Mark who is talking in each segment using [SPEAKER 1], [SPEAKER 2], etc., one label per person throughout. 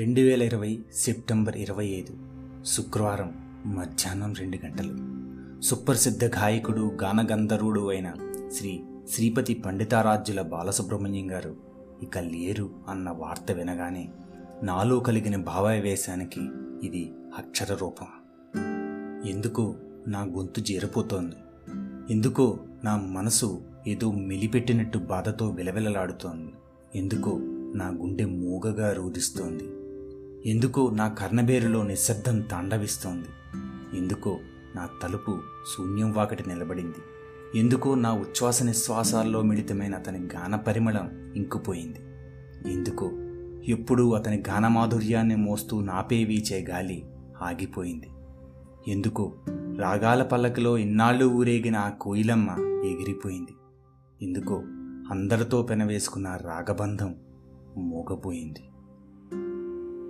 [SPEAKER 1] రెండు వేల ఇరవై సెప్టెంబర్ ఇరవై ఐదు శుక్రవారం మధ్యాహ్నం రెండు గంటలు. సుప్రసిద్ధ గాయకుడు గానగంధర్వుడు అయిన శ్రీ శ్రీపతి పండితారాజ్యుల బాలసుబ్రహ్మణ్యం గారు ఇక లేరు అన్న వార్త వినగానే నాలో కలిగిన భావావేశానికి ఇది అక్షర రూపం. ఎందుకో నా గొంతు జీరపోతోంది. ఎందుకో నా మనసు ఏదో మిలిపెట్టినట్టు బాధతో విలవిలలాడుతోంది. ఎందుకో నా గుండె మూగగా రోధిస్తోంది ఎందుకో నా కర్ణబేరులో నిశ్శబ్దం తాండవిస్తోంది. ఎందుకో నా తలుపు శూన్యం వాకటి నిలబడింది. ఎందుకో నా ఉచ్ఛ్వాస నిశ్వాసాల్లో మిళితమైన అతని గాన పరిమళం ఇంకుపోయింది. ఎందుకో ఎప్పుడూ అతని గానమాధుర్యాన్ని మోస్తూ నాపే వీచే గాలి ఆగిపోయింది. ఎందుకో రాగాల పల్లకిలో ఇన్నాళ్ళు ఊరేగిన ఆ కోయిలమ్మ ఎగిరిపోయింది. ఎందుకో అందరితో పెనవేసుకున్న రాగబంధం మూగపోయింది.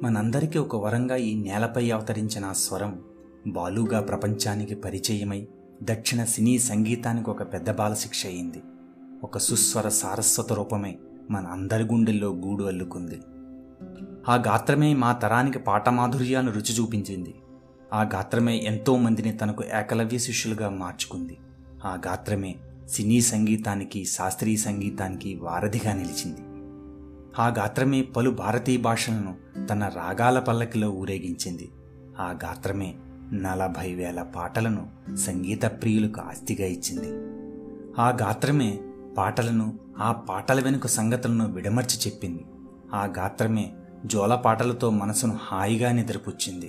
[SPEAKER 1] మనందరికీ ఒక వరంగా ఈ నేలపై అవతరించిన ఆ స్వరం బాలుగా ప్రపంచానికి పరిచయమై దక్షిణ సినీ సంగీతానికి ఒక పెద్ద బాలశిక్ష అయింది. ఒక సుస్వర సారస్వత రూపమే మన అందరి గుండెల్లో గూడు అల్లుకుంది. ఆ గాత్రమే మా తరానికి పాఠమాధుర్యాన్ని రుచి చూపించింది. ఆ గాత్రమే ఎంతో మందిని తనకు ఏకలవ్య శిష్యులుగా మార్చుకుంది. ఆ గాత్రమే సినీ సంగీతానికి శాస్త్రీయ సంగీతానికి వారధిగా నిలిచింది. ఆ గాత్రమే పలు భారతీయ భాషలను తన రాగాల పల్లకిలో ఊరేగించింది. ఆ గాత్రమే నలభై వేల పాటలను సంగీత ప్రియులకు ఆస్తిగా ఇచ్చింది. ఆ గాత్రమే పాటలను ఆ పాటల వెనుక సంగతులను విడమర్చి చెప్పింది. ఆ గాత్రమే జోల పాటలతో మనసును హాయిగా నిద్రపుచ్చింది.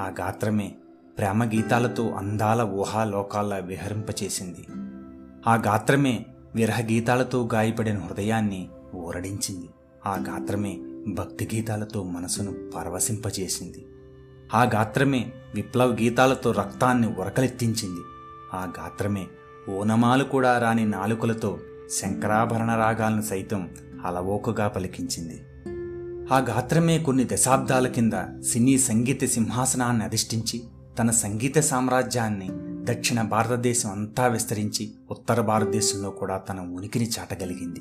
[SPEAKER 1] ఆ గాత్రమే ప్రేమ గీతాలతో అందాల ఊహాలోకాల్లా విహరింపచేసింది. ఆ గాత్రమే విరహ గీతాలతో గాయపడిన హృదయాన్ని ఊరడించింది. ఆ గాత్రమే భక్తి గీతాలతో మనసును పరవశింపజేసింది. ఆ గాత్రమే విప్లవ గీతాలతో రక్తాన్ని ఉరకలెత్తించింది. ఆ గాత్రమే ఓనమాలు కూడా రాని నాలుకలతో శంకరాభరణ రాగాలను సైతం అలవోకగా పలికించింది. ఆ గాత్రమే కొన్ని దశాబ్దాల కింద సినీ సంగీత సింహాసనాన్ని అధిష్ఠించి తన సంగీత సామ్రాజ్యాన్ని దక్షిణ భారతదేశం అంతా విస్తరించి ఉత్తర భారతదేశంలో కూడా తన ఉనికిని చాటగలిగింది.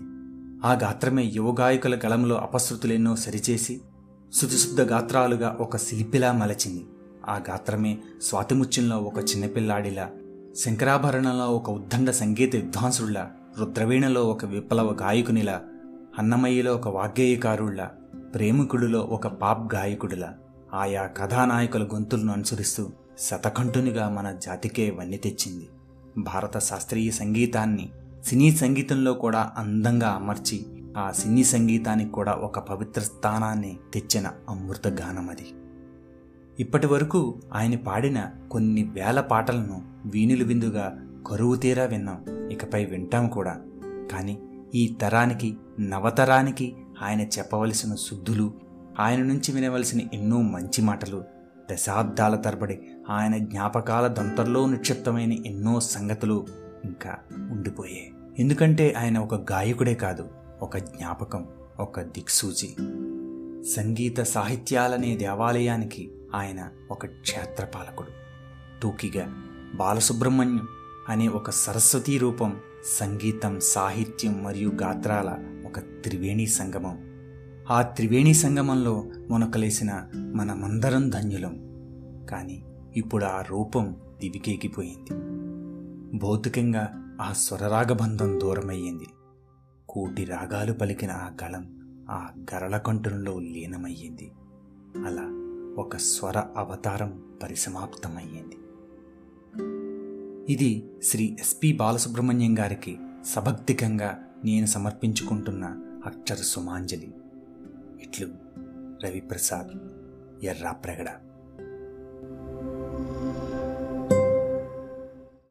[SPEAKER 1] ఆ గాత్రమే యువగాయకుల గళంలో అపశృతులెన్నో సరిచేసి శుద్ధశుద్ధ గాత్రాలుగా ఒక శిల్పిలా మలచింది. ఆ గాత్రమే స్వాతిముత్యంలో ఒక చిన్నపిల్లాడిలా శంకరాభరణంలో ఒక ఉద్దండ సంగీత విద్వాంసుడిలా రుద్రవీణలో ఒక విప్లవ గాయకునిలా అన్నమయ్యలో ఒక వాగ్గేయకారుళ్ళ ప్రేమికుడిలో ఒక పాప్ గాయకుడిలా. ఆయా కథానాయకుల గొంతులను అనుసరిస్తూ శతకంఠునిగా మన జాతికే వన్నె తెచ్చింది. భారత శాస్త్రీయ సంగీతాన్ని సినీ సంగీతంలో కూడా అందంగా అమర్చి ఆ సినీ సంగీతానికి కూడా ఒక పవిత్ర స్థానాన్ని తెచ్చిన అమృత గానం అది. ఇప్పటి వరకు ఆయన పాడిన కొన్ని వేల పాటలను వీణులు విందుగా కరువు తీరా విన్నాం. ఇకపై వింటాం కూడా. కానీ ఈ తరానికి నవతరానికి ఆయన చెప్పవలసిన శుద్ధులు ఆయన నుంచి వినవలసిన ఎన్నో మంచి మాటలు దశాబ్దాల తరబడి ఆయన జ్ఞాపకాల దంతర్లో నిక్షిప్తమైన ఎన్నో సంగతులు ఇంకా ఉండిపోయాయి ఎందుకంటే ఆయన ఒక గాయకుడే కాదు ఒక జ్ఞాపకం ఒక దిక్సూచి. సంగీత సాహిత్యాలనే దేవాలయానికి ఆయన ఒక క్షేత్రపాలకుడు. టూకిగా బాలసుబ్రహ్మణ్యం అనే ఒక సరస్వతీ రూపం సంగీతం సాహిత్యం మరియు గాత్రాల ఒక త్రివేణి సంగమం. ఆ త్రివేణి సంగమంలో మొనకలేసిన మనమందరం ధన్యులం. కానీ ఇప్పుడు ఆ రూపం దివికేకిపోయింది. భౌతికంగా ఆ స్వరరాగబంధం దూరమయ్యింది. కోటి రాగాలు పలికిన ఆ గళం ఆ గరళకంఠంలో లీనమయ్యింది. అలా ఒక స్వర అవతారం పరిసమాప్తమయ్యింది. ఇది శ్రీ ఎస్పి బాలసుబ్రహ్మణ్యం గారికి సభక్తికంగా నేను సమర్పించుకుంటున్న అక్షర సుమాంజలి. ఇట్లు రవిప్రసాద్ ఎర్రాప్రగడ